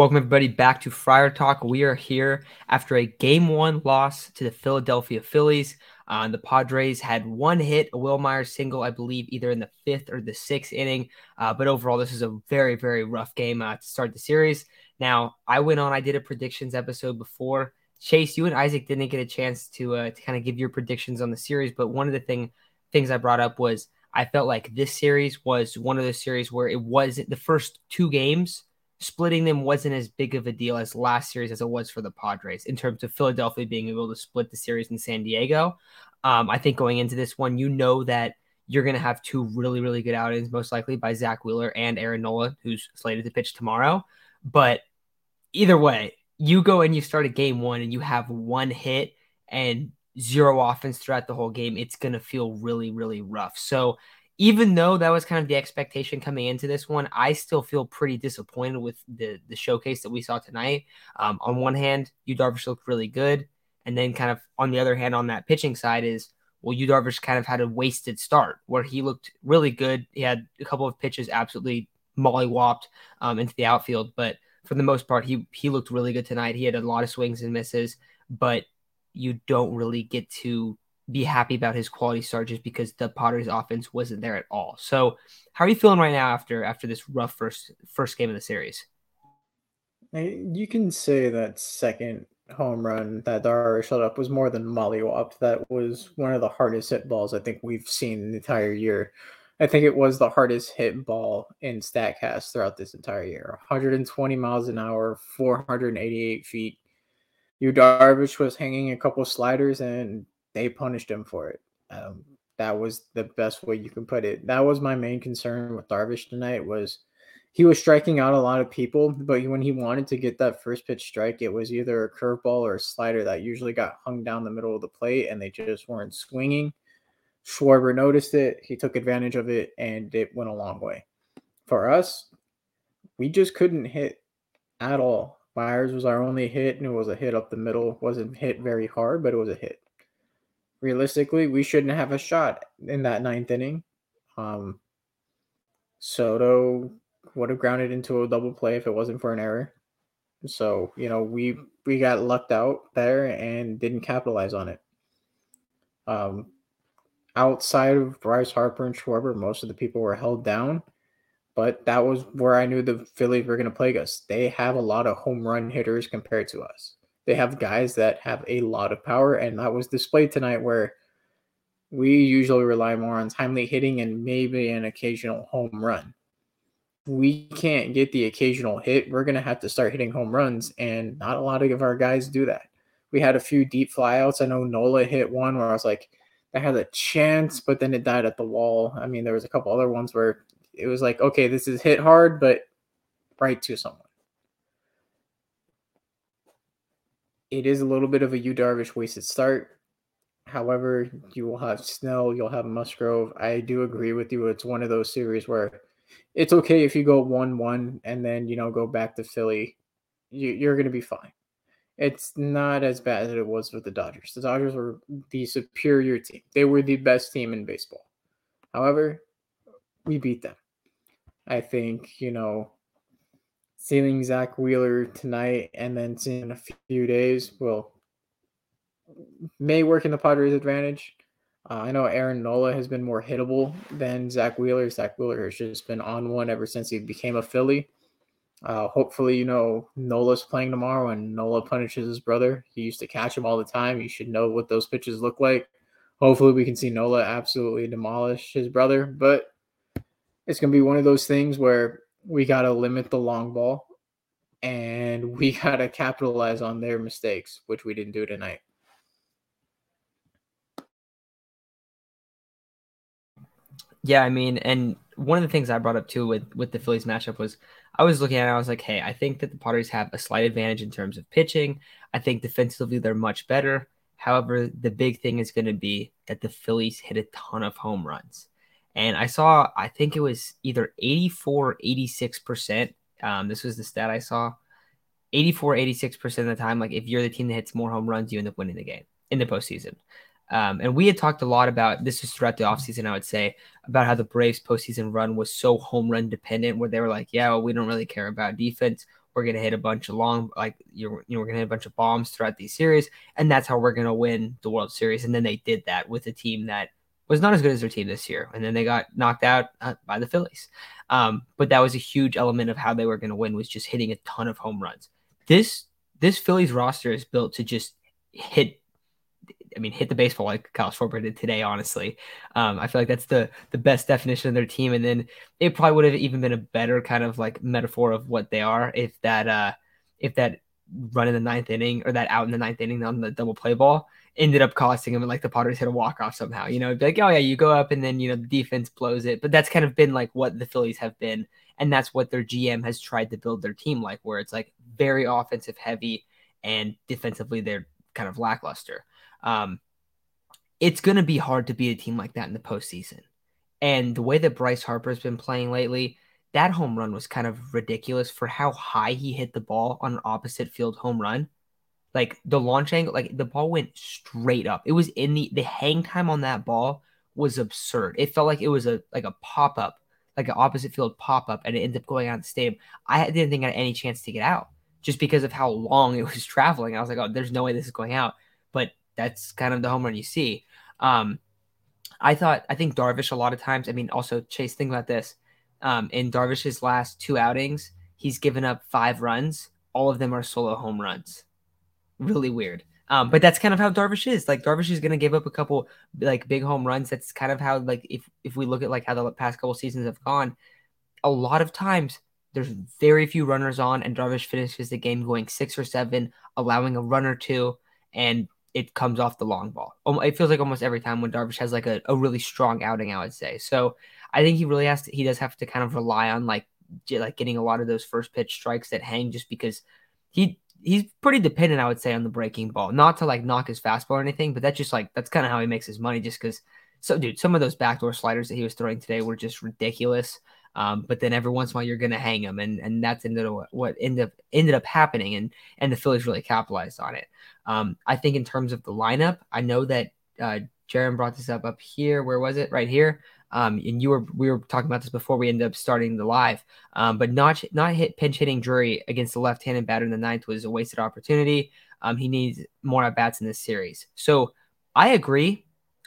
Welcome, everybody, back to Friar Talk. We are here after a game one loss to the Philadelphia Phillies. Uh, the Padres had one hit, a Wil Myers single, I believe, either in the fifth or the sixth inning. Uh, but overall, this is a very, very rough game uh, to start the series. Now, I went on, I did a predictions episode before. Chase, you and Isaac didn't get a chance to, uh, to kind of give your predictions on the series. But one of the thing, things I brought up was I felt like this series was one of those series where it wasn't the first two games splitting them wasn't as big of a deal as last series as it was for the Padres in terms of Philadelphia being able to split the series in San Diego. Um, I think going into this one, you know that you're going to have two really, really good outings, most likely by Zack Wheeler and Aaron Nola, who's slated to pitch tomorrow. But either way, you go and you start a game one and you have one hit and zero offense throughout the whole game. It's going to feel really, really rough. So even though that was kind of the expectation coming into this one, I still feel pretty disappointed with the the showcase that we saw tonight. Um, on one hand, Yu Darvish looked really good, and then kind of on the other hand, on that pitching side is well, Yu Darvish kind of had a wasted start where he looked really good. He had a couple of pitches absolutely mollywopped um, into the outfield, but for the most part, he he looked really good tonight. He had a lot of swings and misses, but you don't really get to be happy about his quality start just because the Padres offense wasn't there at all. So how are you feeling right now after after this rough first first game of the series? You can say that second home run that Darvish shut up was more than mollywopped. That was one of the hardest hit balls I think we've seen the entire year. I think it was the hardest hit ball in Statcast throughout this entire year. 120 miles an hour, 488 feet. Yu Darvish was hanging a couple sliders and they punished him for it. Um, that was the best way you can put it. That was my main concern with Darvish tonight was he was striking out a lot of people, but when he wanted to get that first pitch strike, it was either a curveball or a slider that usually got hung down the middle of the plate and they just weren't swinging. Schwarber noticed it, he took advantage of it, and it went a long way. For us, we just couldn't hit at all. Myers was our only hit, and it was a hit up the middle. wasn't hit very hard, but it was a hit realistically, we shouldn't have a shot in that ninth inning. Um, Soto would have grounded into a double play if it wasn't for an error. So you know we we got lucked out there and didn't capitalize on it. Um, outside of Bryce Harper and Schwarber, most of the people were held down, but that was where I knew the Phillies were going to plague us. They have a lot of home run hitters compared to us. They have guys that have a lot of power, and that was displayed tonight where we usually rely more on timely hitting and maybe an occasional home run. We can't get the occasional hit. We're going to have to start hitting home runs, and not a lot of our guys do that. We had a few deep flyouts. I know Nola hit one where I was like, that had a chance, but then it died at the wall. I mean, there was a couple other ones where it was like, okay, this is hit hard, but right to someone. It is a little bit of a Yu Darvish wasted start. However, you will have Snell, you'll have Musgrove. I do agree with you. It's one of those series where it's okay if you go 1 1 and then, you know, go back to Philly. You, you're going to be fine. It's not as bad as it was with the Dodgers. The Dodgers were the superior team, they were the best team in baseball. However, we beat them. I think, you know, seeing Zack Wheeler tonight and then seeing in a few days will may work in the Padres' advantage. Uh, I know Aaron Nola has been more hittable than Zack Wheeler. Zack Wheeler has just been on one ever since he became a Philly. Uh, hopefully, you know, Nola's playing tomorrow and Nola punishes his brother. He used to catch him all the time. You should know what those pitches look like. Hopefully, we can see Nola absolutely demolish his brother. But it's going to be one of those things where we got to limit the long ball and we got to capitalize on their mistakes, which we didn't do tonight. Yeah, I mean, and one of the things I brought up too with with the Phillies matchup was I was looking at it, I was like, hey, I think that the Padres have a slight advantage in terms of pitching. I think defensively they're much better. However, the big thing is going to be that the Phillies hit a ton of home runs. And I saw, I think it was either 84 86%. Um, this was the stat I saw 84 86% of the time. Like, if you're the team that hits more home runs, you end up winning the game in the postseason. Um, and we had talked a lot about this was throughout the offseason, I would say, about how the Braves postseason run was so home run dependent, where they were like, yeah, well, we don't really care about defense. we're gonna hit a bunch of long, like you're, you know, we're gonna hit a bunch of bombs throughout these series, and that's how we're gonna win the World Series. And then they did that with a team that was not as good as their team this year, and then they got knocked out uh, by the Phillies. Um, but that was a huge element of how they were going to win was just hitting a ton of home runs. This this Phillies roster is built to just hit. I mean, hit the baseball like Kyle Schwarber did today. Honestly, um, I feel like that's the the best definition of their team. And then it probably would have even been a better kind of like metaphor of what they are if that uh if that run in the ninth inning or that out in the ninth inning on the double play ball ended up costing them like the Padres hit a walk off somehow. You know, like, oh yeah, you go up and then you know the defense blows it. But that's kind of been like what the Phillies have been, and that's what their GM has tried to build their team like, where it's like very offensive heavy and defensively they're kind of lackluster. Um, it's gonna be hard to beat a team like that in the postseason. And the way that Bryce Harper's been playing lately, that home run was kind of ridiculous for how high he hit the ball on an opposite field home run. Like the launch angle, like the ball went straight up. It was in the the hang time on that ball was absurd. It felt like it was a like a pop up, like an opposite field pop up, and it ended up going out the stadium. I didn't think I had any chance to get out just because of how long it was traveling. I was like, oh, there's no way this is going out. But that's kind of the home run you see. Um, I thought I think Darvish a lot of times. I mean, also Chase. Think about this. Um, in Darvish's last two outings, he's given up five runs. All of them are solo home runs really weird. Um, but that's kind of how Darvish is. Like Darvish is going to give up a couple like big home runs. That's kind of how like if if we look at like how the past couple seasons have gone, a lot of times there's very few runners on, and Darvish finishes the game going six or seven, allowing a run or two, and it comes off the long ball. It feels like almost every time when Darvish has like a, a really strong outing, I would say. So I think he really has to. He does have to kind of rely on like like getting a lot of those first pitch strikes that hang, just because he he's pretty dependent, I would say, on the breaking ball. Not to like knock his fastball or anything, but that's just like that's kind of how he makes his money. Just because, so dude, some of those backdoor sliders that he was throwing today were just ridiculous. Um, but then every once in a while you're gonna hang him, and and that's ended up what ended up ended up happening, and and the Phillies really capitalized on it. Um, I think in terms of the lineup, I know that uh, Jaron brought this up up here. Where was it? Right here. Um, and you were we were talking about this before we ended up starting the live. Um, but not not hit pinch hitting Drury against the left-handed batter in the ninth was a wasted opportunity. Um, he needs more at bats in this series. So I agree.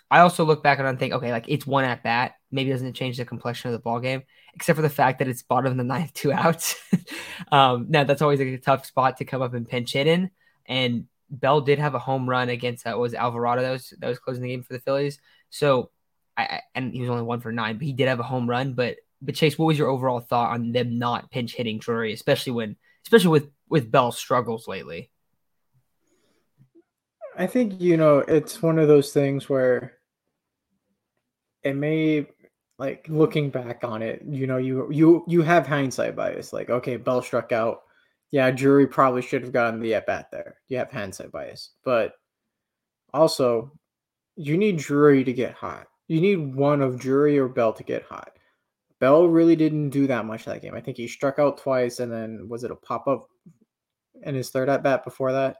I also look back and think, okay, like it's one at bat. Maybe doesn't change the complexion of the ball game, except for the fact that it's bottom of the ninth, two outs. um, now that's always a tough spot to come up and pinch hit in. And Bell did have a home run against that was Alvarado that was that was closing the game for the Phillies. So I, and he was only one for nine, but he did have a home run. But but Chase, what was your overall thought on them not pinch hitting Drury, especially when especially with with Bell's struggles lately? I think you know it's one of those things where it may like looking back on it, you know, you you you have hindsight bias. Like, okay, Bell struck out. Yeah, Drury probably should have gotten the at bat there. You have hindsight bias, but also you need Drury to get hot you need one of Drury or Bell to get hot. Bell really didn't do that much that game. I think he struck out twice, and then was it a pop up in his third at bat before that?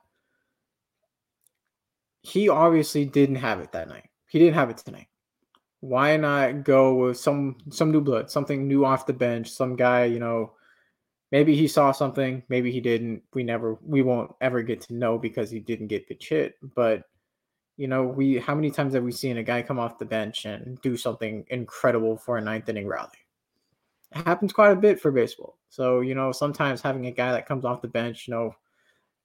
He obviously didn't have it that night. He didn't have it tonight. Why not go with some some new blood, something new off the bench, some guy, you know, maybe he saw something, maybe he didn't. We never we won't ever get to know because he didn't get the chit, but you know, we how many times have we seen a guy come off the bench and do something incredible for a ninth inning rally? It happens quite a bit for baseball. So, you know, sometimes having a guy that comes off the bench, you know,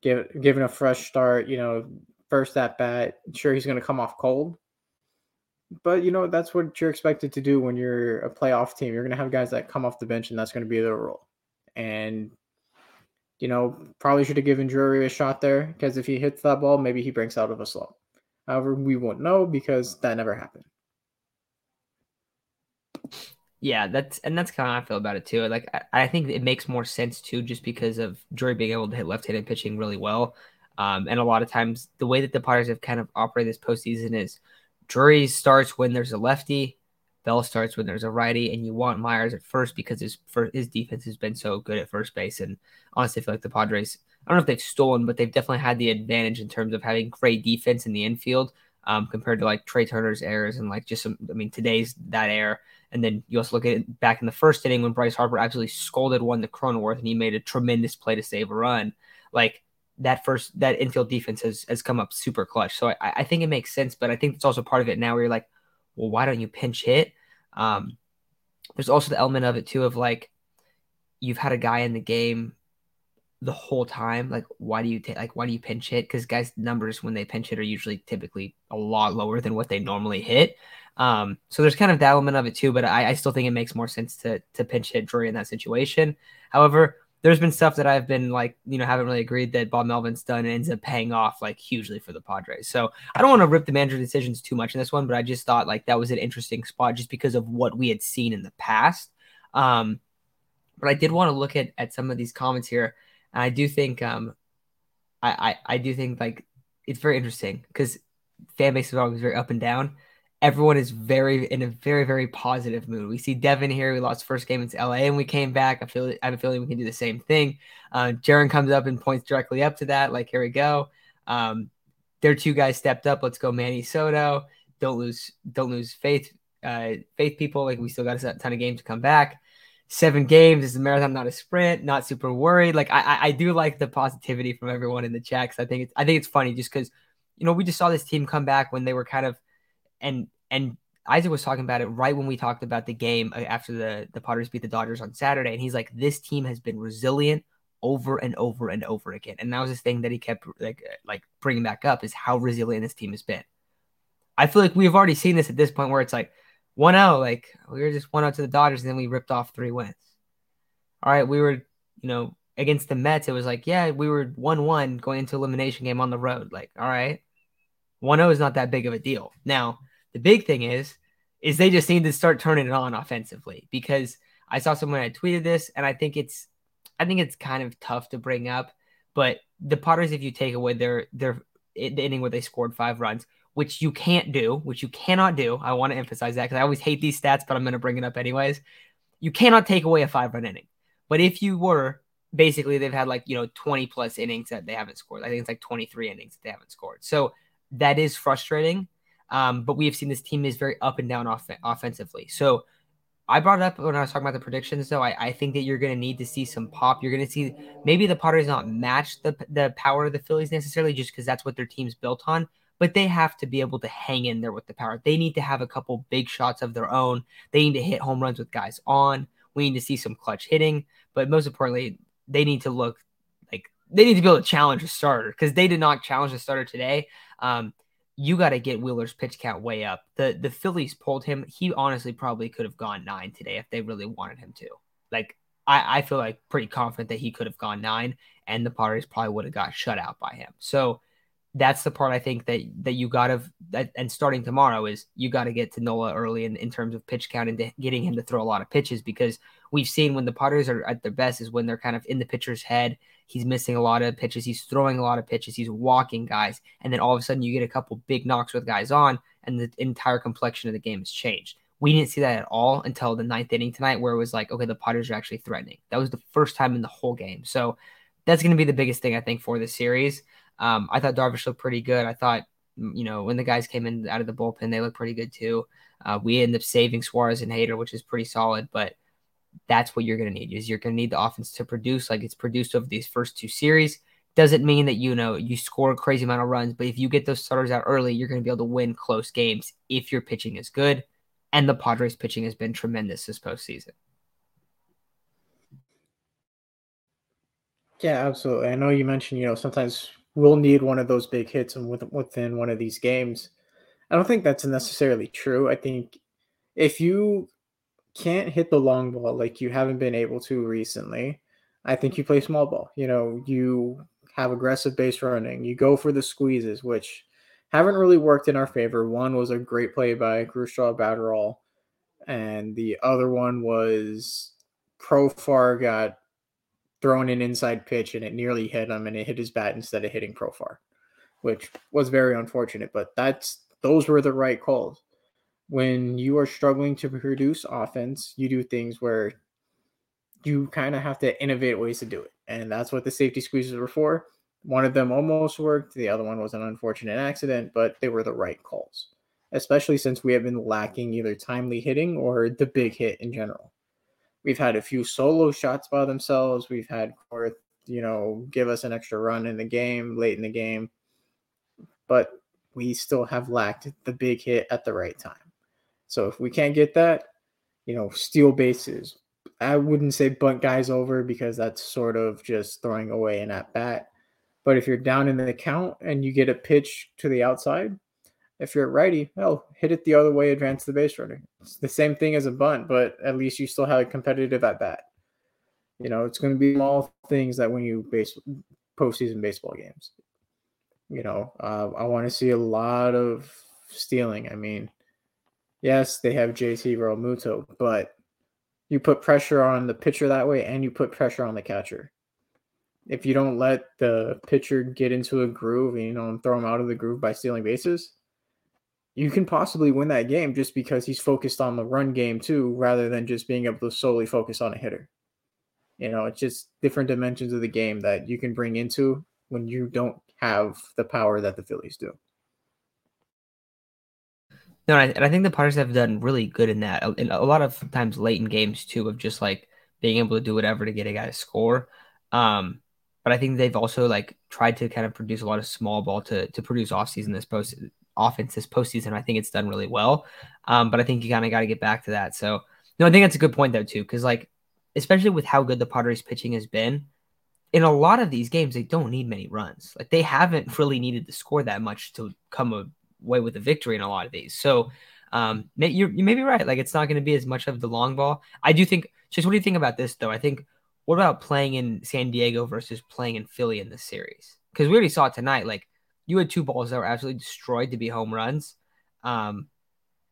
give giving a fresh start, you know, first at bat, sure he's gonna come off cold. But you know, that's what you're expected to do when you're a playoff team. You're gonna have guys that come off the bench and that's gonna be their role. And you know, probably should have given Drury a shot there because if he hits that ball, maybe he breaks out of a slump. However, we won't know because that never happened. Yeah, that's and that's kind of how I feel about it too. Like I, I, think it makes more sense too, just because of Drury being able to hit left-handed pitching really well. Um, and a lot of times, the way that the Pirates have kind of operated this postseason is Drury starts when there's a lefty, Bell starts when there's a righty, and you want Myers at first because his his defense has been so good at first base. And honestly, I feel like the Padres I don't know if they've stolen, but they've definitely had the advantage in terms of having great defense in the infield. um, compared to like Trea Turner's errors and like just some, I mean, today's that error. And then you also look at it back in the first inning when Bryce Harper absolutely scolded one to Cronenworth and he made a tremendous play to save a run. Like that first, that infield defense has, has come up super clutch. So I, I think it makes sense, but I think it's also part of it now where you're like, well, why don't you pinch hit? Um, there's also the element of it too of like, you've had a guy in the game the whole time. Like, why do you take like why do you pinch hit? Because guys' numbers when they pinch hit are usually typically a lot lower than what they normally hit. Um, so there's kind of that element of it too, but I, I still think it makes more sense to to pinch hit Drury in that situation. However, there's been stuff that I've been like, you know, haven't really agreed that Bob Melvin's done and ends up paying off like hugely for the Padres. So I don't want to rip the manager decisions too much in this one, but I just thought like that was an interesting spot just because of what we had seen in the past. Um, but I did want to look at at some of these comments here, and I do think um, I I, I do think like it's very interesting because fan base is always very up and down. Everyone is very in a very very positive mood. We see Devin here. We lost first game into LA, and we came back. I feel I have a feeling we can do the same thing. Uh, Jaron comes up and points directly up to that. Like here we go. Um, their two guys stepped up. Let's go, Manny Soto. Don't lose don't lose faith. Uh, faith people like we still got a ton of games to come back seven games. It's a marathon, not a sprint. Not super worried. Like I, I do like the positivity from everyone in the chat. Cause I think it's, I think it's funny just because, you know, we just saw this team come back when they were kind of, and and Isaac was talking about it right when we talked about the game uh, after the the Padres beat the Dodgers on Saturday, and he's like, this team has been resilient over and over and over again, and that was this thing that he kept like uh, like bringing back up is how resilient this team has been. I feel like we've already seen this at this point where it's like 1 0. Like we were just 1 0 to the Dodgers, and then we ripped off three wins. All right. We were, you know, against the Mets, it was like, yeah, we were 1 1 going into elimination game on the road. Like, all right. 1 0 is not that big of a deal. Now, the big thing is, is they just need to start turning it on offensively because I saw someone I tweeted this, and I think it's, I think it's kind of tough to bring up, but the Padres, if you take away their their the inning where they scored five runs, which you can't do, which you cannot do. I want to emphasize that because I always hate these stats, but I'm going to bring it up anyways. You cannot take away a five run inning. But if you were, basically, they've had like, you know, 20 plus innings that they haven't scored. I think it's like 23 innings that they haven't scored. So that is frustrating. Um, but we have seen this team is very up and down off- offensively. So I brought it up when I was talking about the predictions, though. I, I think that you're going to need to see some pop. You're going to see maybe the Padres not match the the power of the Phillies necessarily, just because that's what their team's built on but they have to be able to hang in there with the power. They need to have a couple big shots of their own. They need to hit home runs with guys on. We need to see some clutch hitting, but most importantly, they need to look like they need to be able to challenge a starter because they did not challenge the starter today. Um, you got to get Wheeler's pitch count way up. The the Phillies pulled him. He honestly probably could have gone nine today if they really wanted him to. Like I, I feel like pretty confident that he could have gone nine, and the Padres probably would have got shut out by him. So that's the part I think that that you got to and starting tomorrow is you got to get to Nola early in, in terms of pitch count and getting him to throw a lot of pitches because we've seen when the Padres are at their best is when they're kind of in the pitcher's head. He's missing a lot of pitches. He's throwing a lot of pitches. He's walking guys, and then all of a sudden you get a couple big knocks with guys on, and the entire complexion of the game has changed. We didn't see that at all until the ninth inning tonight, where it was like, okay, the Padres are actually threatening. That was the first time in the whole game. So that's going to be the biggest thing I think for this series. Um, I thought Darvish looked pretty good. I thought, you know, when the guys came in out of the bullpen, they looked pretty good too. Uh, we ended up saving Suarez and Hader, which is pretty solid, but that's what you're going to need is you're going to need the offense to produce like it's produced over these first two series. Doesn't mean that, you know, you score a crazy amount of runs, but if you get those starters out early, you're going to be able to win close games if your pitching is good. And the Padres pitching has been tremendous this postseason. Yeah, absolutely. I know you mentioned, you know, sometimes we'll need one of those big hits and within one of these games. I don't think that's necessarily true. I think if you can't hit the long ball like you haven't been able to recently, I think you play small ball. You know, you have aggressive base running, you go for the squeezes, which haven't really worked in our favor. One was a great play by Grushaw Batterall, and the other one was Profar got throwing an inside pitch and it nearly hit him and it hit his bat instead of hitting Profar, which was very unfortunate. But that's those were the right calls. When you are struggling to produce offense, you do things where you kind of have to innovate ways to do it. And that's what the safety squeezes were for. One of them almost worked, the other one was an unfortunate accident, but they were the right calls, especially since we have been lacking either timely hitting or the big hit in general. We've had a few solo shots by themselves. We've had Korth, you know, give us an extra run in the game, late in the game. But we still have lacked the big hit at the right time. So if we can't get that, you know, steal bases. I wouldn't say bunt guys over because that's sort of just throwing away an at bat. But if you're down in the count and you get a pitch to the outside, if you're righty, well, hit it the other way, advance the base runner. It's the same thing as a bunt, but at least you still have a competitive at bat. You know, it's going to be small things that when you base postseason baseball games. You know, uh, I want to see a lot of stealing. I mean, yes, they have JT Realmuto, but you put pressure on the pitcher that way and you put pressure on the catcher. If you don't let the pitcher get into a groove you know and throw him out of the groove by stealing bases, you can possibly win that game just because he's focused on the run game too, rather than just being able to solely focus on a hitter. You know, it's just different dimensions of the game that you can bring into when you don't have the power that the Phillies do. No, and I think the Padres have done really good in that. And a lot of times late in games too, of just like being able to do whatever to get a guy to score. Um, but I think they've also like tried to kind of produce a lot of small ball to to produce off season this post offense this postseason. I think it's done really well. Um, but I think you kind of got to get back to that. So no, I think that's a good point though too, because like especially with how good the Padres pitching has been, in a lot of these games they don't need many runs. Like they haven't really needed to score that much to come away with a victory in a lot of these. So um, you're, you may be right. Like it's not going to be as much of the long ball. I do think. Just what do you think about this though? I think. What about playing in San Diego versus playing in Philly in this series? Because we already saw it tonight. Like you had two balls that were absolutely destroyed to be home runs. Um,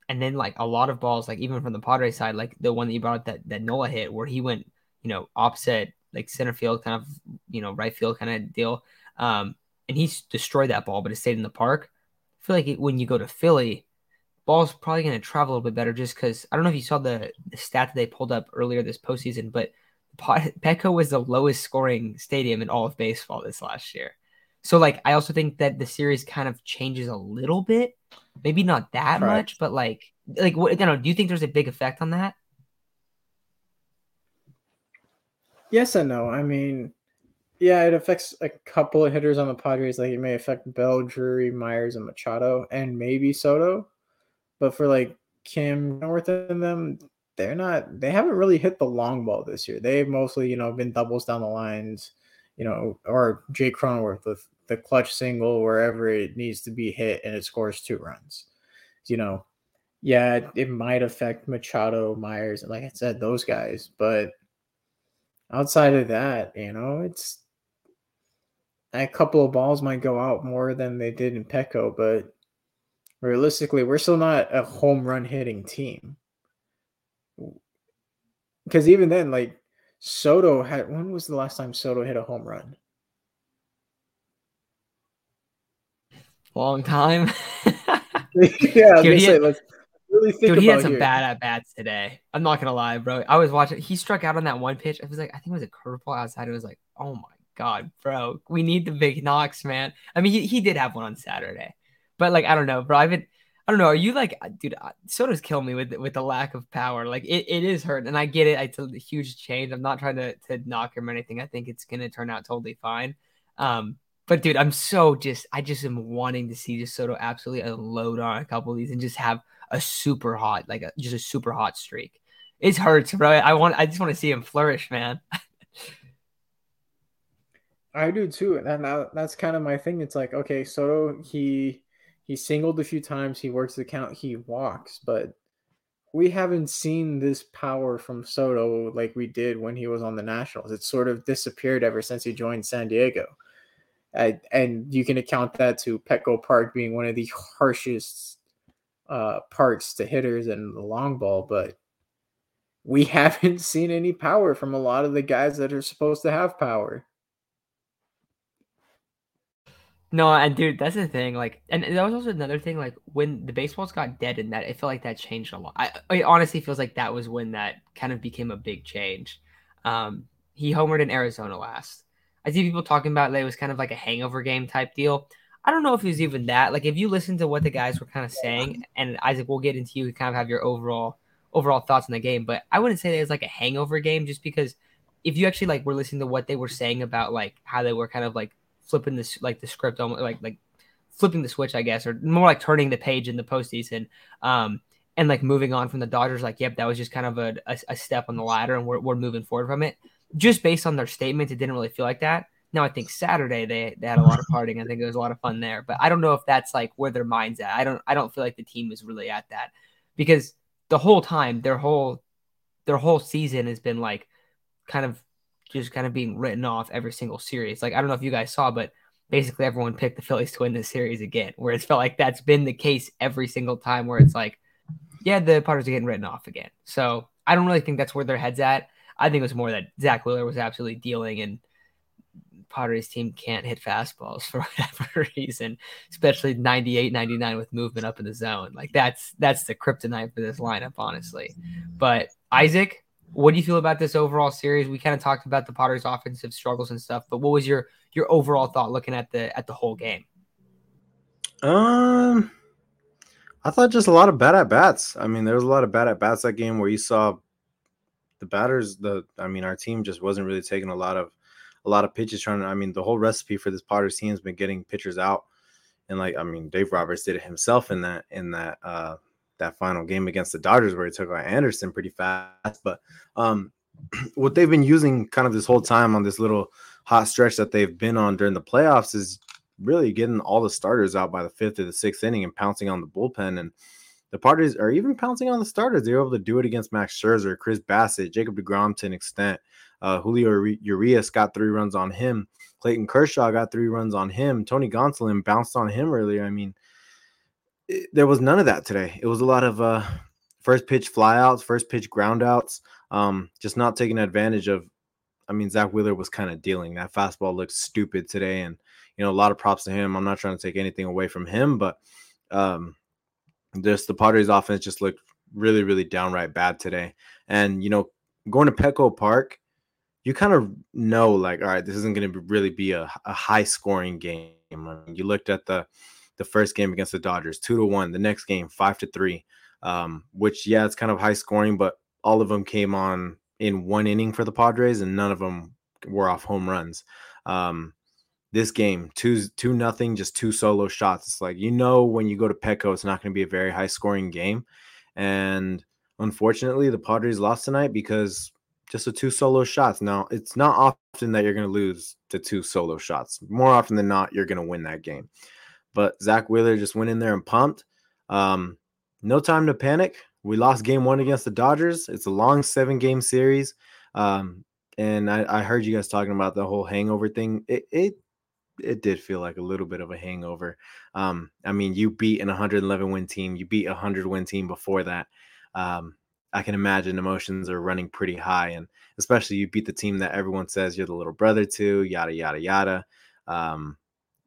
and then like a lot of balls, like even from the Padres side, like the one that you brought up that that Nola hit, where he went, you know, opposite like center field, kind of, you know, right field kind of deal. Um, and he's destroyed that ball, but it stayed in the park. I feel like it, when you go to Philly, ball's probably going to travel a little bit better just because I don't know if you saw the, the stat that they pulled up earlier this postseason, but Petco was the lowest scoring stadium in all of baseball this last year. So like I also think that the series kind of changes a little bit. Maybe not that right. much, but like like what don't know, do you think there's a big effect on that? Yes and no. I mean, yeah, it affects a couple of hitters on the Padres. Like it may affect Bell, Drury, Myers, and Machado, and maybe Soto. But for like Kim North and them, they're not. They haven't really hit the long ball this year. They've mostly, you know, been doubles down the lines, you know, or Jake Cronenworth with the clutch single wherever it needs to be hit, and it scores two runs. You know, yeah, it might affect Machado, Myers, and like I said, those guys, but outside of that, you know, it's a couple of balls might go out more than they did in Petco, but realistically, we're still not a home run hitting team. Because even then, like Soto had when was the last time Soto hit a home run? Long time. yeah, dude, he, had, really dude, he had some here. bad at bats today. I'm not gonna lie, bro. I was watching. He struck out on that one pitch. I was like, I think it was a curveball outside. It was like, oh my god, bro, we need the big knocks, man. I mean, he, he did have one on Saturday, but like, I don't know, bro. I've been, I don't know. Are you like, dude? Soto's kill me with with the lack of power. Like, it, it is hurt, and I get it. It's a huge change. I'm not trying to to knock him or anything. I think it's gonna turn out totally fine. Um, but dude, I'm so just, I just am wanting to see just Soto absolutely unload on a couple of these and just have a super hot, like a, just a super hot streak. It hurts, bro. I want, I just want to see him flourish, man. I do too, and that, that's kind of my thing. It's like, okay, Soto, he he singled a few times, he works the count, he walks, but we haven't seen this power from Soto like we did when he was on the Nationals. It's sort of disappeared ever since he joined San Diego. And you can account that to Petco Park being one of the harshest uh, parks to hitters and the long ball, but we haven't seen any power from a lot of the guys that are supposed to have power. No, and dude, that's the thing. Like, and that was also another thing. Like, when the baseballs got dead in that, it felt like that changed a lot. I, it honestly feels like that was when that kind of became a big change. Um, he homered in Arizona last. I see people talking about that it was kind of like a hangover game type deal. I don't know if it was even that. Like if you listen to what the guys were kind of saying, and Isaac, we'll get into you kind of have your overall overall thoughts on the game, but I wouldn't say that it was like a hangover game just because if you actually like were listening to what they were saying about like how they were kind of like flipping this like the script almost like like flipping the switch, I guess, or more like turning the page in the postseason. Um, and like moving on from the Dodgers, like, yep, that was just kind of a, a, a step on the ladder and we're, we're moving forward from it. Just based on their statements, it didn't really feel like that. Now I think Saturday they, they had a lot of partying. I think it was a lot of fun there, but I don't know if that's like where their minds at. I don't I don't feel like the team is really at that because the whole time their whole their whole season has been like kind of just kind of being written off every single series. Like I don't know if you guys saw, but basically everyone picked the Phillies to win this series again, where it's felt like that's been the case every single time where it's like, yeah, the Padres are getting written off again. So I don't really think that's where their head's at. I think it was more that Zack Wheeler was absolutely dealing and Padres team can't hit fastballs for whatever reason, especially 98, 99 with movement up in the zone. Like that's that's the kryptonite for this lineup, honestly. But Isaac, what do you feel about this overall series? We kind of talked about the Padres' offensive struggles and stuff, but what was your your overall thought looking at the at the whole game? Um I thought just a lot of bad at bats. I mean, there was a lot of bad at bats that game where you saw the batters, the I mean, our team just wasn't really taking a lot of a lot of pitches trying to. I mean, the whole recipe for this Padres team has been getting pitchers out, and like I mean, Dave Roberts did it himself in that in that uh that final game against the Dodgers where he took out Anderson pretty fast. But um, what they've been using kind of this whole time on this little hot stretch that they've been on during the playoffs is really getting all the starters out by the fifth or the sixth inning and pouncing on the bullpen. And the Padres are even pouncing on the starters. They were able to do it against Max Scherzer, Chris Bassitt, Jacob DeGrom to an extent. Uh, Julio Urias got three runs on him. Clayton Kershaw got three runs on him. Tony Gonsolin bounced on him earlier. I mean, it, there was none of that today. It was a lot of uh, first pitch flyouts, first pitch groundouts, um, just not taking advantage of. I mean, Zack Wheeler was kind of dealing. That fastball looked stupid today, and you know, a lot of props to him. I'm not trying to take anything away from him, but um, just the Padres offense just looked really, really downright bad today. And you know, going to Petco Park, you kind of know like, all right, this isn't going to really be a, a high scoring game. I mean, you looked at the the first game against the Dodgers, two to one. The next game, five to three. Um, which yeah, it's kind of high scoring, but all of them came on in one inning for the Padres, and none of them were off home runs. Um, this game, two two nothing, just two solo shots. It's like you know when you go to Petco, it's not going to be a very high scoring game, and unfortunately, the Padres lost tonight because just the two solo shots. Now, it's not often that you're going to lose to two solo shots. More often than not, you're going to win that game. But zack Wheeler just went in there and pumped. Um, no time to panic. We lost game one against the Dodgers. It's a long seven game series. Um, and I, I, heard you guys talking about the whole hangover thing. It, it it did feel like a little bit of a hangover. Um, I mean, you beat an 111 win team. You beat a 100 win team before that. Um, I can imagine emotions are running pretty high, and especially you beat the team that everyone says you're the little brother to. Yada yada yada. Um,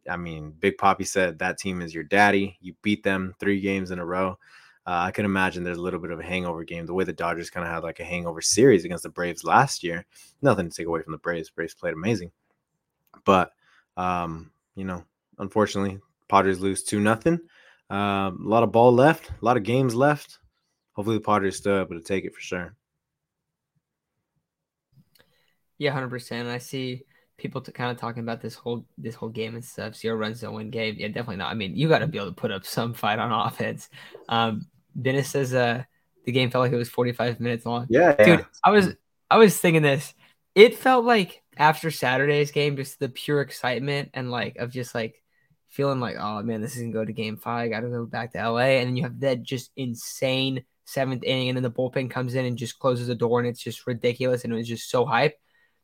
I mean, Big Papi said that team is your daddy. You beat them three games in a row. Uh, I can imagine there's a little bit of a hangover game. The way the Dodgers kind of had like a hangover series against the Braves last year. Nothing to take away from the Braves. Braves played amazing, but um, you know, unfortunately, Padres lose two nothing. Uh, a lot of ball left, a lot of games left. Hopefully, the Padres still able to take it for sure. Yeah, hundred percent. I see people to kind of talking about this whole this whole game and stuff. Zero runs, no win game. Yeah, definitely not. I mean, you got to be able to put up some fight on offense. Um, Dennis says uh the game felt like it was 45 minutes long. Yeah, dude, yeah. I was I was thinking this. It felt like after Saturday's game, just the pure excitement and like of just like feeling like, oh man, this is gonna go to game five. I gotta go back to LA. And then you have that just insane seventh inning, and then the bullpen comes in and just closes the door, and it's just ridiculous. And it was just so hype.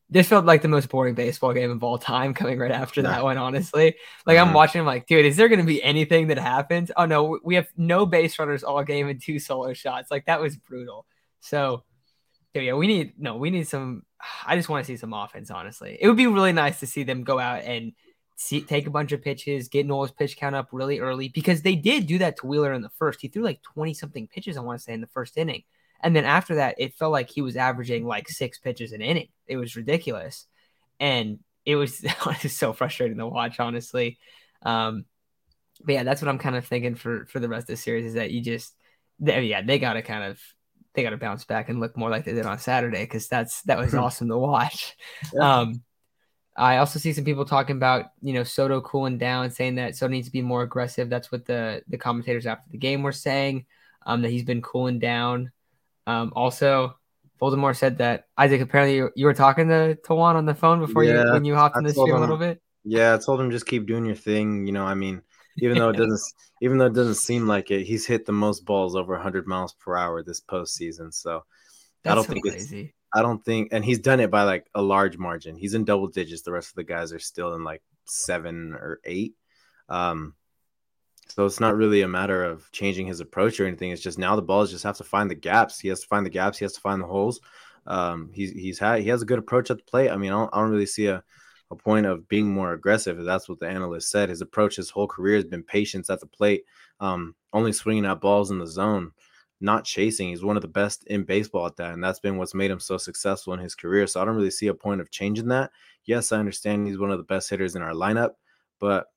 This felt like the most boring baseball game of all time coming right after that one, honestly. Like I'm mm-hmm. watching, I'm like, dude, is there gonna be anything that happens? Oh no, we have no base runners all game and two solo shots. Like that was brutal. So yeah, we need no, we need some. I just want to see some offense. Honestly, it would be really nice to see them go out and see, take a bunch of pitches, get Nola's pitch count up really early because they did do that to Wheeler in the first. He threw like twenty something pitches. I want to say in the first inning, and then after that, it felt like he was averaging like six pitches an inning. It was ridiculous, and it was so frustrating to watch, honestly. Um, but yeah, that's what I'm kind of thinking for for the rest of the series is that you just, yeah, they got to kind of they got to bounce back and look more like they did on Saturday because that's that was awesome to watch. Yeah. Um, I also see some people talking about you know Soto cooling down, saying that Soto needs to be more aggressive. That's what the the commentators after the game were saying. Um, that he's been cooling down. Um, also, Voldemort said that Isaac apparently you, you were talking to Tawan on the phone before yeah, you when you hopped in the stream a little bit. Yeah, I told him just keep doing your thing. You know, I mean, even though it doesn't even though it doesn't seem like it, he's hit the most balls over 100 miles per hour this postseason. So That's I don't so think crazy. it's I don't think, and he's done it by like a large margin. He's in double digits. The rest of the guys are still in like seven or eight. Um, so it's not really a matter of changing his approach or anything. It's just now the balls just have to find the gaps. He has to find the gaps. He has to find the holes. Um, he's he's had he has a good approach at the plate. I mean, I don't, I don't really see a, a point of being more aggressive. That's what the analyst said. His approach his whole career has been patience at the plate, um, only swinging at balls in the zone not chasing. He's one of the best in baseball at that. And that's been what's made him so successful in his career. So I don't really see a point of changing that. Yes, I understand he's one of the best hitters in our lineup, but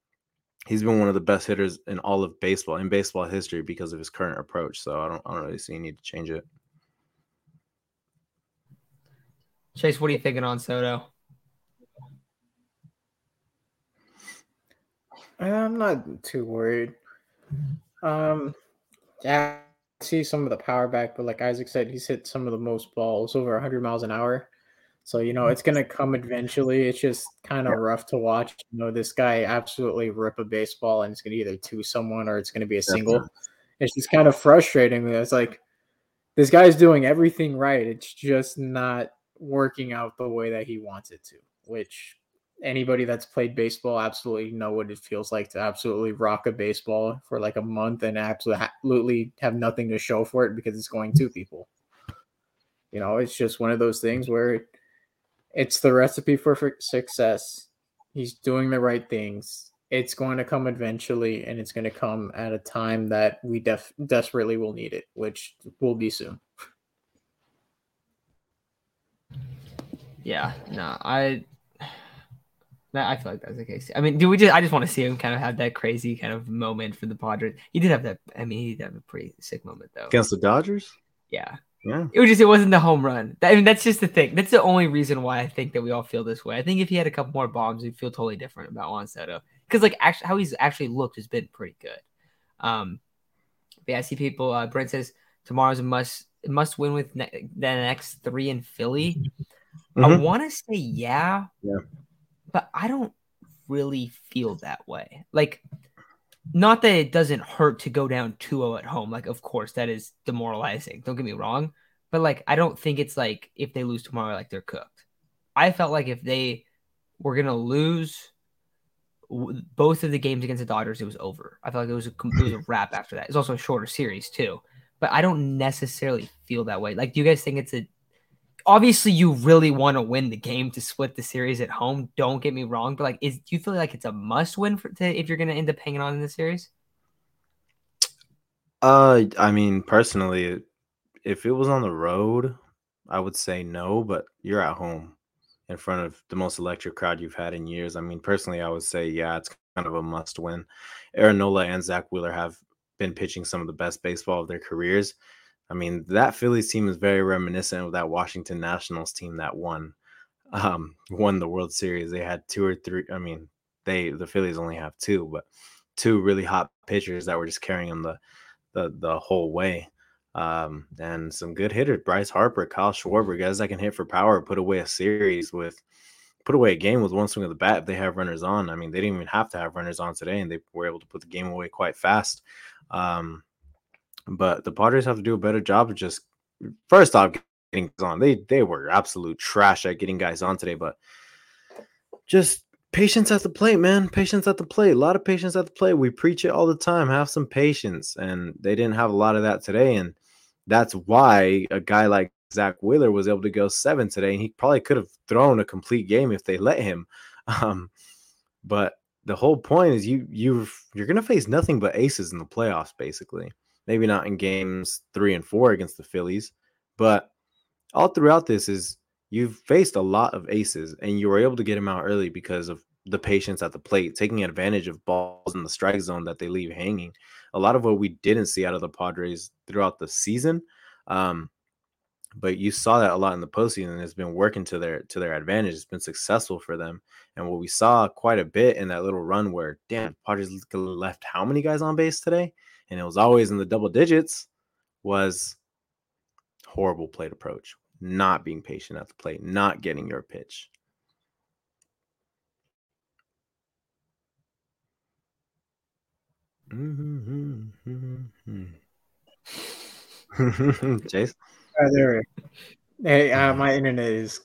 he's been one of the best hitters in all of baseball, in baseball history, because of his current approach. So I don't I don't really see a need to change it. Chase, what are you thinking on Soto? I'm not too worried. Um, yeah, see some of the power back, but like Isaac said, he's hit some of the most balls over 100 miles an hour. So, you know, it's going to come eventually. It's just kind of rough to watch. You know, this guy absolutely rip a baseball and it's going to either two someone or it's going to be a single. It's just kind of frustrating. It's like this guy's doing everything right. It's just not working out the way that he wants it to, which anybody that's played baseball absolutely know what it feels like to absolutely rock a baseball for like a month and absolutely have nothing to show for it because it's going to people. You know, it's just one of those things where it's the recipe for success. He's doing the right things. It's going to come eventually, and it's going to come at a time that we def- desperately will need it, which will be soon. Yeah, no, I I feel like that's the case. I mean, do we just? I just want to see him kind of have that crazy kind of moment for the Padres. He did have that. I mean, he did have a pretty sick moment though against the Dodgers. Yeah, yeah. It was just. It wasn't the home run. I mean, that's just the thing. That's the only reason why I think that we all feel this way. I think if he had a couple more bombs, we'd feel totally different about Juan Soto because like actually how he's actually looked has been pretty good. Um, but yeah, I see people. Uh, Brent says tomorrow's a must must win with ne- the next three in Philly. Mm-hmm. I want to say yeah. Yeah but I don't really feel that way. Like, not that it doesn't hurt to go down 2-0 at home. Like, of course, that is demoralizing. Don't get me wrong. But like, I don't think it's like if they lose tomorrow, like they're cooked. I felt like if they were gonna lose both of the games against the Dodgers, it was over. I felt like it was a it was a wrap after that. It's also a shorter series too. But I don't necessarily feel that way. Like, do you guys think it's a obviously you really want to win the game to split the series at home. Don't get me wrong, but like, is do you feel like it's a must win for to, if you're going to end up hanging on in the series? Uh, I mean, personally, if it was on the road, I would say no. But you're at home in front of the most electric crowd you've had in years. I mean, personally, I would say yeah, it's kind of a must win. Aaron Nola and Zack Wheeler have been pitching some of the best baseball of their careers. I mean, that Phillies team is very reminiscent of that Washington Nationals team that won um won the World Series. They had two or three. I mean, they the Phillies only have two, but two really hot pitchers that were just carrying them the the the whole way. Um, and some good hitters, Bryce Harper, Kyle Schwarber, guys that can hit for power, put away a series with put away a game with one swing of the bat if they have runners on. I mean, they didn't even have to have runners on today, and they were able to put the game away quite fast. Um, but the Padres have to do a better job of just first off getting on. They they were absolute trash at getting guys on today, but just patience at the plate, man. Patience at the plate. A lot of patience at the plate. We preach it all the time. Have some patience, and they didn't have a lot of that today, and that's why a guy like Zack Wheeler was able to go seven today, and he probably could have thrown a complete game if they let him. Um, but the whole point is you you you're gonna face nothing but aces in the playoffs, basically. Maybe not in games three and four against the Phillies, but all throughout this is you've faced a lot of aces and you were able to get him out early because of the patience at the plate, taking advantage of balls in the strike zone that they leave hanging. A lot of what we didn't see out of the Padres throughout the season. Um, but you saw that a lot in the postseason. And it's been working to their to their advantage. It's been successful for them. And what we saw quite a bit in that little run where, damn, Padres left how many guys on base today? And it was always in the double digits. Was horrible plate approach, not being patient at the plate, not getting your pitch. Mm-hmm. Chase? Uh, there. Hey, uh, my internet is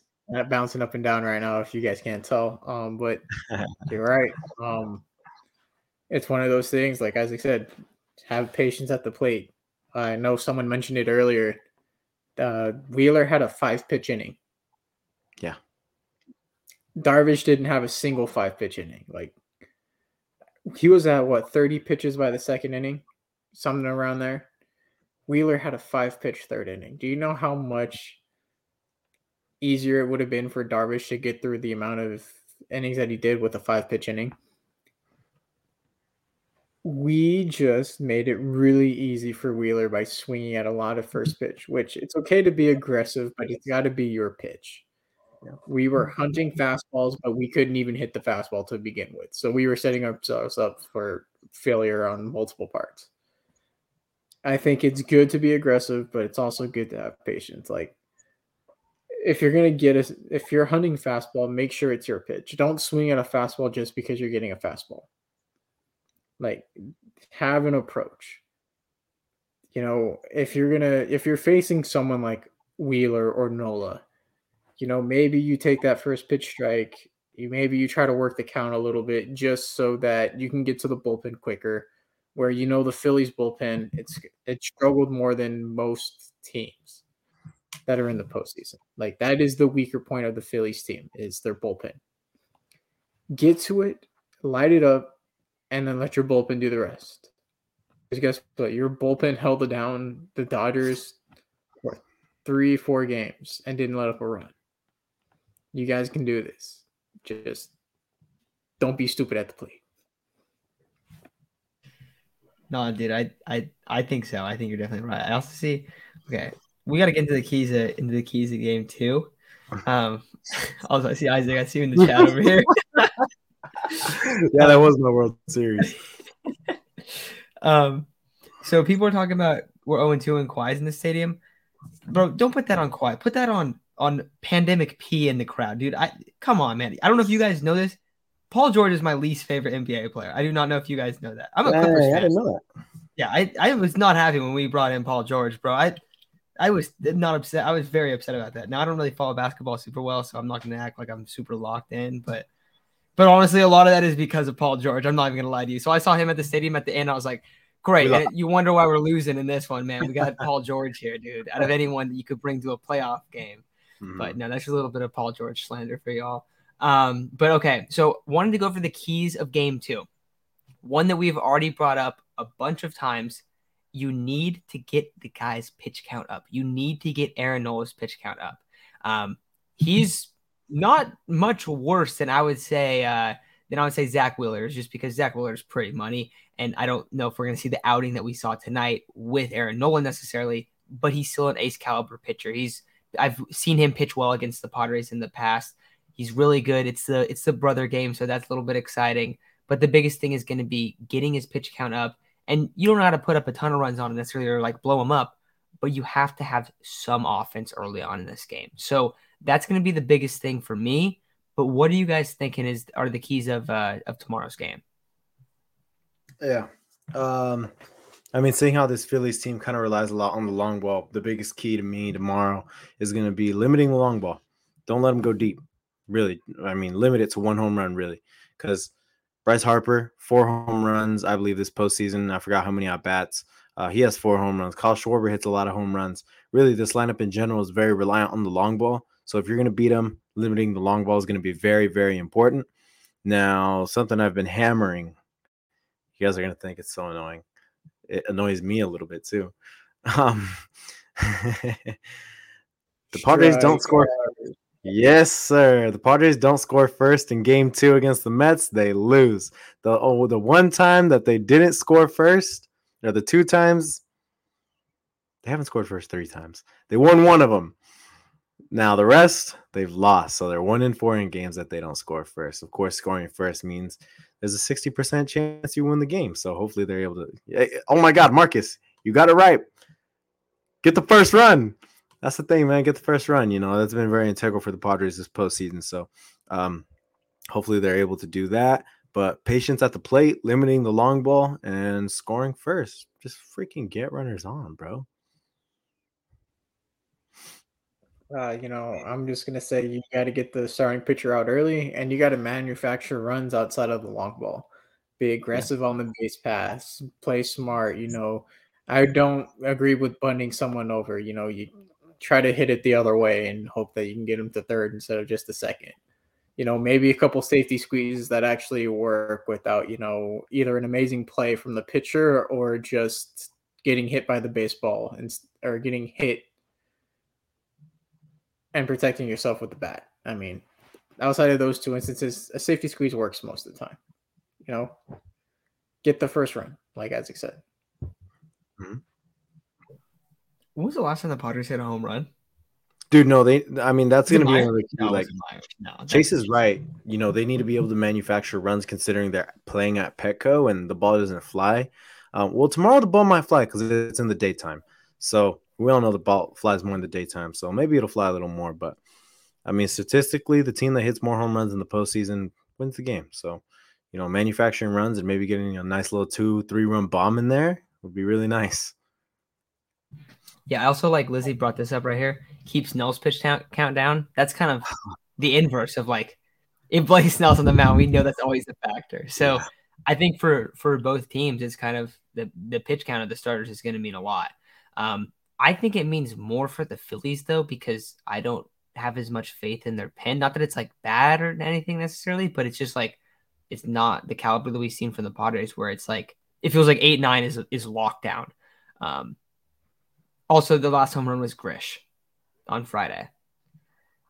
bouncing up and down right now. If you guys can't tell, um, but you're right. Um, it's one of those things. Like as I said, have patience at the plate. I know someone mentioned it earlier. Uh, Wheeler had a five pitch inning. Yeah. Darvish didn't have a single five pitch inning. Like he was at what 30 pitches by the second inning, something around there. Wheeler had a five pitch third inning. Do you know how much easier it would have been for Darvish to get through the amount of innings that he did with a five pitch inning? We just made it really easy for Wheeler by swinging at a lot of first pitch, which it's okay to be aggressive, but it's got to be your pitch. We were hunting fastballs, but we couldn't even hit the fastball to begin with. So we were setting ourselves up for failure on multiple parts. I think it's good to be aggressive, but it's also good to have patience. Like if you're gonna get a, if you're hunting fastball, make sure it's your pitch. Don't swing at a fastball just because you're getting a fastball. Like have an approach. You know, if you're gonna if you're facing someone like Wheeler or Nola, you know, maybe you take that first pitch strike. You maybe you try to work the count a little bit just so that you can get to the bullpen quicker where you know the Phillies bullpen it's it struggled more than most teams that are in the postseason. Like that is the weaker point of the Phillies team is their bullpen. Get to it, light it up, and then let your bullpen do the rest. Because guess what? Your bullpen held down the Dodgers for three, four games and didn't let up a run. You guys can do this. Just don't be stupid at the plate. No, dude, I I I think so. I think you're definitely right. I also see. Okay, we got to get into the keys of, into the keys of the game too. Um, also I see Isaac. I see you in the chat over here. yeah, that was my World Series. um, so people are talking about we're 0 2 and Quies in the stadium, bro. Don't put that on Quiet. Put that on on Pandemic P in the crowd, dude. I come on, man. I don't know if you guys know this. Paul George is my least favorite NBA player. I do not know if you guys know that. I'm a Clippers fan. I didn't know that. Yeah, I, I was not happy when we brought in Paul George, bro. I I was not upset. I was very upset about that. Now I don't really follow basketball super well, so I'm not gonna act like I'm super locked in. But but honestly, a lot of that is because of Paul George. I'm not even gonna lie to you. So I saw him at the stadium at the end. I was like, great. And you wonder why we're losing in this one, man. We got Paul George here, dude. Out of anyone that you could bring to a playoff game. Mm-hmm. But no, that's a little bit of Paul George slander for y'all. Um, but okay, so wanted to go for the keys of game two. One that we've already brought up a bunch of times. You need to get the guy's pitch count up. You need to get Aaron Nola's pitch count up. Um, he's not much worse than I would say uh, than I would say Zack Wheeler is just because Zack Wheeler is pretty money. And I don't know if we're going to see the outing that we saw tonight with Aaron Nola necessarily, but he's still an ace caliber pitcher. He's I've seen him pitch well against the Padres in the past. He's really good. It's the it's the brother game, so that's a little bit exciting. But the biggest thing is going to be getting his pitch count up. And you don't know how to put up a ton of runs on him necessarily or like blow him up, but you have to have some offense early on in this game. So that's going to be the biggest thing for me. But what are you guys thinking is are the keys of uh, of tomorrow's game? Yeah. Um I mean, seeing how this Phillies team kind of relies a lot on the long ball, the biggest key to me tomorrow is going to be limiting the long ball. Don't let them go deep really. I mean, limit it to one home run, really, because Bryce Harper, four home runs, I believe, this postseason. I forgot how many at bats. Uh, he has four home runs. Kyle Schwarber hits a lot of home runs. Really, this lineup in general is very reliant on the long ball. So if you're going to beat them, limiting the long ball is going to be very, very important. Now, something I've been hammering, you guys are going to think it's so annoying. It annoys me a little bit too. Um, the Padres don't score. Yes, sir. The Padres don't score first in game two against the Mets. They lose. The oh, the one time that they didn't score first, or the two times, they haven't scored first three times. They won one of them. Now the rest they've lost, so they're one in four in games that they don't score first. Of course, scoring first means there's a sixty percent chance you win the game. So hopefully they're able to. Oh my God, Marcus, you got it right. Get the first run that's the thing, man. Get the first run. You know, that's been very integral for the Padres this postseason. So um, hopefully they're able to do that. But patience at the plate, limiting the long ball, and scoring first. Just freaking get runners on, bro. Uh, you know, I'm just gonna say you got to get the starting pitcher out early, and you got to manufacture runs outside of the long ball. Be aggressive yeah. on the base pass, play smart. You know, I don't agree with bunting someone over. You know, you try to hit it the other way and hope that you can get him to third instead of just a second. You know, maybe a couple safety squeezes that actually work without, you know, either an amazing play from the pitcher or just getting hit by the baseball and or getting hit and protecting yourself with the bat. I mean, outside of those two instances, a safety squeeze works most of the time. You know, get the first run, like Isaac said. Mm-hmm. When was the last time the Padres hit a home run? Dude, no, they. I mean, that's going to be another key. No, like, no, Chase is right. You know, they need to be able to manufacture runs considering they're playing at Petco and the ball doesn't fly. Um, well, tomorrow the ball might fly because it's in the daytime. So we all know the ball flies more in the daytime. So maybe it'll fly a little more. But I mean, statistically, the team that hits more home runs in the postseason wins the game. So, you know, manufacturing runs and maybe getting a nice little two, three run bomb in there would be really nice. Yeah, I also like Lizzie brought this up right here. Keep Snell's pitch count, count down. That's kind of the inverse of like if Blake Snell's on the mound, we know that's always the factor. So yeah. I think for for both teams, it's kind of the the pitch count of the starters is going to mean a lot. Um, I think it means more for the Phillies though because I don't have as much faith in their pen. Not that it's like bad or anything necessarily, but it's just like it's not the caliber that we've seen from the Padres where it's like it feels like eight nine is is locked down. Um, also, the last home run was Grish on Friday.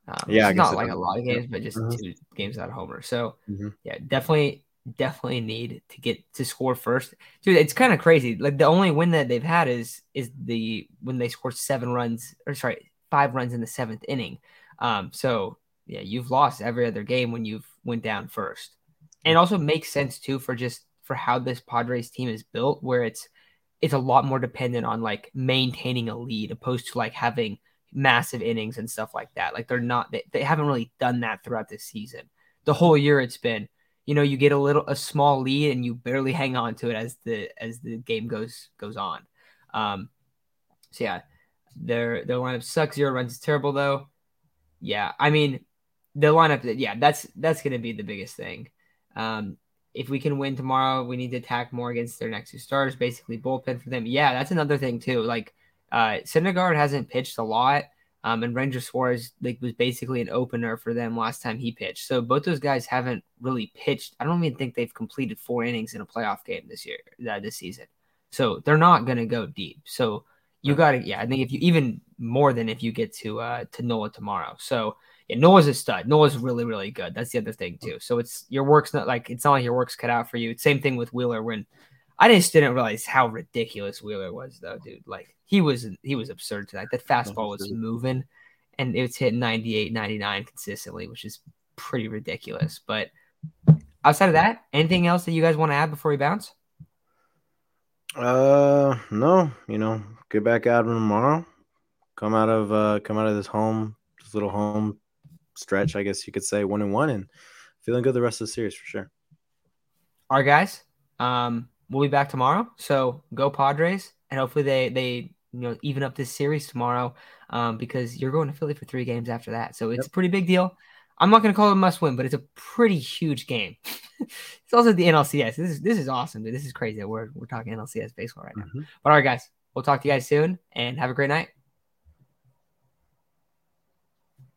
Um, yeah, not like a lot of games, but just uh-huh. two games out of homer. So mm-hmm. yeah, definitely, definitely need to get to score first, dude. It's kind of crazy. Like the only win that they've had is is the when they scored seven runs or sorry five runs in the seventh inning. Um, so yeah, you've lost every other game when you've went down first, and also makes sense too for just for how this Padres team is built, where it's it's a lot more dependent on like maintaining a lead opposed to like having massive innings and stuff like that. Like they're not they, they haven't really done that throughout this season. The whole year it's been, you know, you get a little a small lead and you barely hang on to it as the as the game goes goes on. Um so yeah, their their lineup sucks. Zero runs is terrible though. Yeah, I mean the lineup yeah, that's that's gonna be the biggest thing. Um if we can win tomorrow, we need to attack more against their next two stars, basically bullpen for them. Yeah, that's another thing too. Like uh Syndergaard hasn't pitched a lot. Um, and Ranger Suarez like was basically an opener for them last time he pitched. So both those guys haven't really pitched. I don't even think they've completed four innings in a playoff game this year, uh, this season. So they're not gonna go deep. So you got to, yeah. I think if you even more than if you get to uh to Nola tomorrow. So yeah, Nola's a stud. Nola's really, really good. That's the other thing too. So it's your work's not like it's not like your work's cut out for you. Same thing with Wheeler. When I just didn't realize how ridiculous Wheeler was, though, dude. Like he was he was absurd tonight. That fastball was moving, and it's hitting 98, 99 consistently, which is pretty ridiculous. But outside of that, anything else that you guys want to add before we bounce? Uh, no. You know, get back out tomorrow. Come out of uh, come out of this home, this little home stretch, I guess you could say, one and one, and feeling good the rest of the series for sure. All right, guys. Um, we'll be back tomorrow. So go Padres, and hopefully they they you know even up this series tomorrow, um, because you're going to Philly for three games after that. So it's yep. a pretty big deal. I'm not going to call it a must win, but it's a pretty huge game. it's also the NLCS. This is this is awesome, dude. This is crazy. We're we're talking NLCS baseball right now. Mm-hmm. But all right, guys, we'll talk to you guys soon, and have a great night.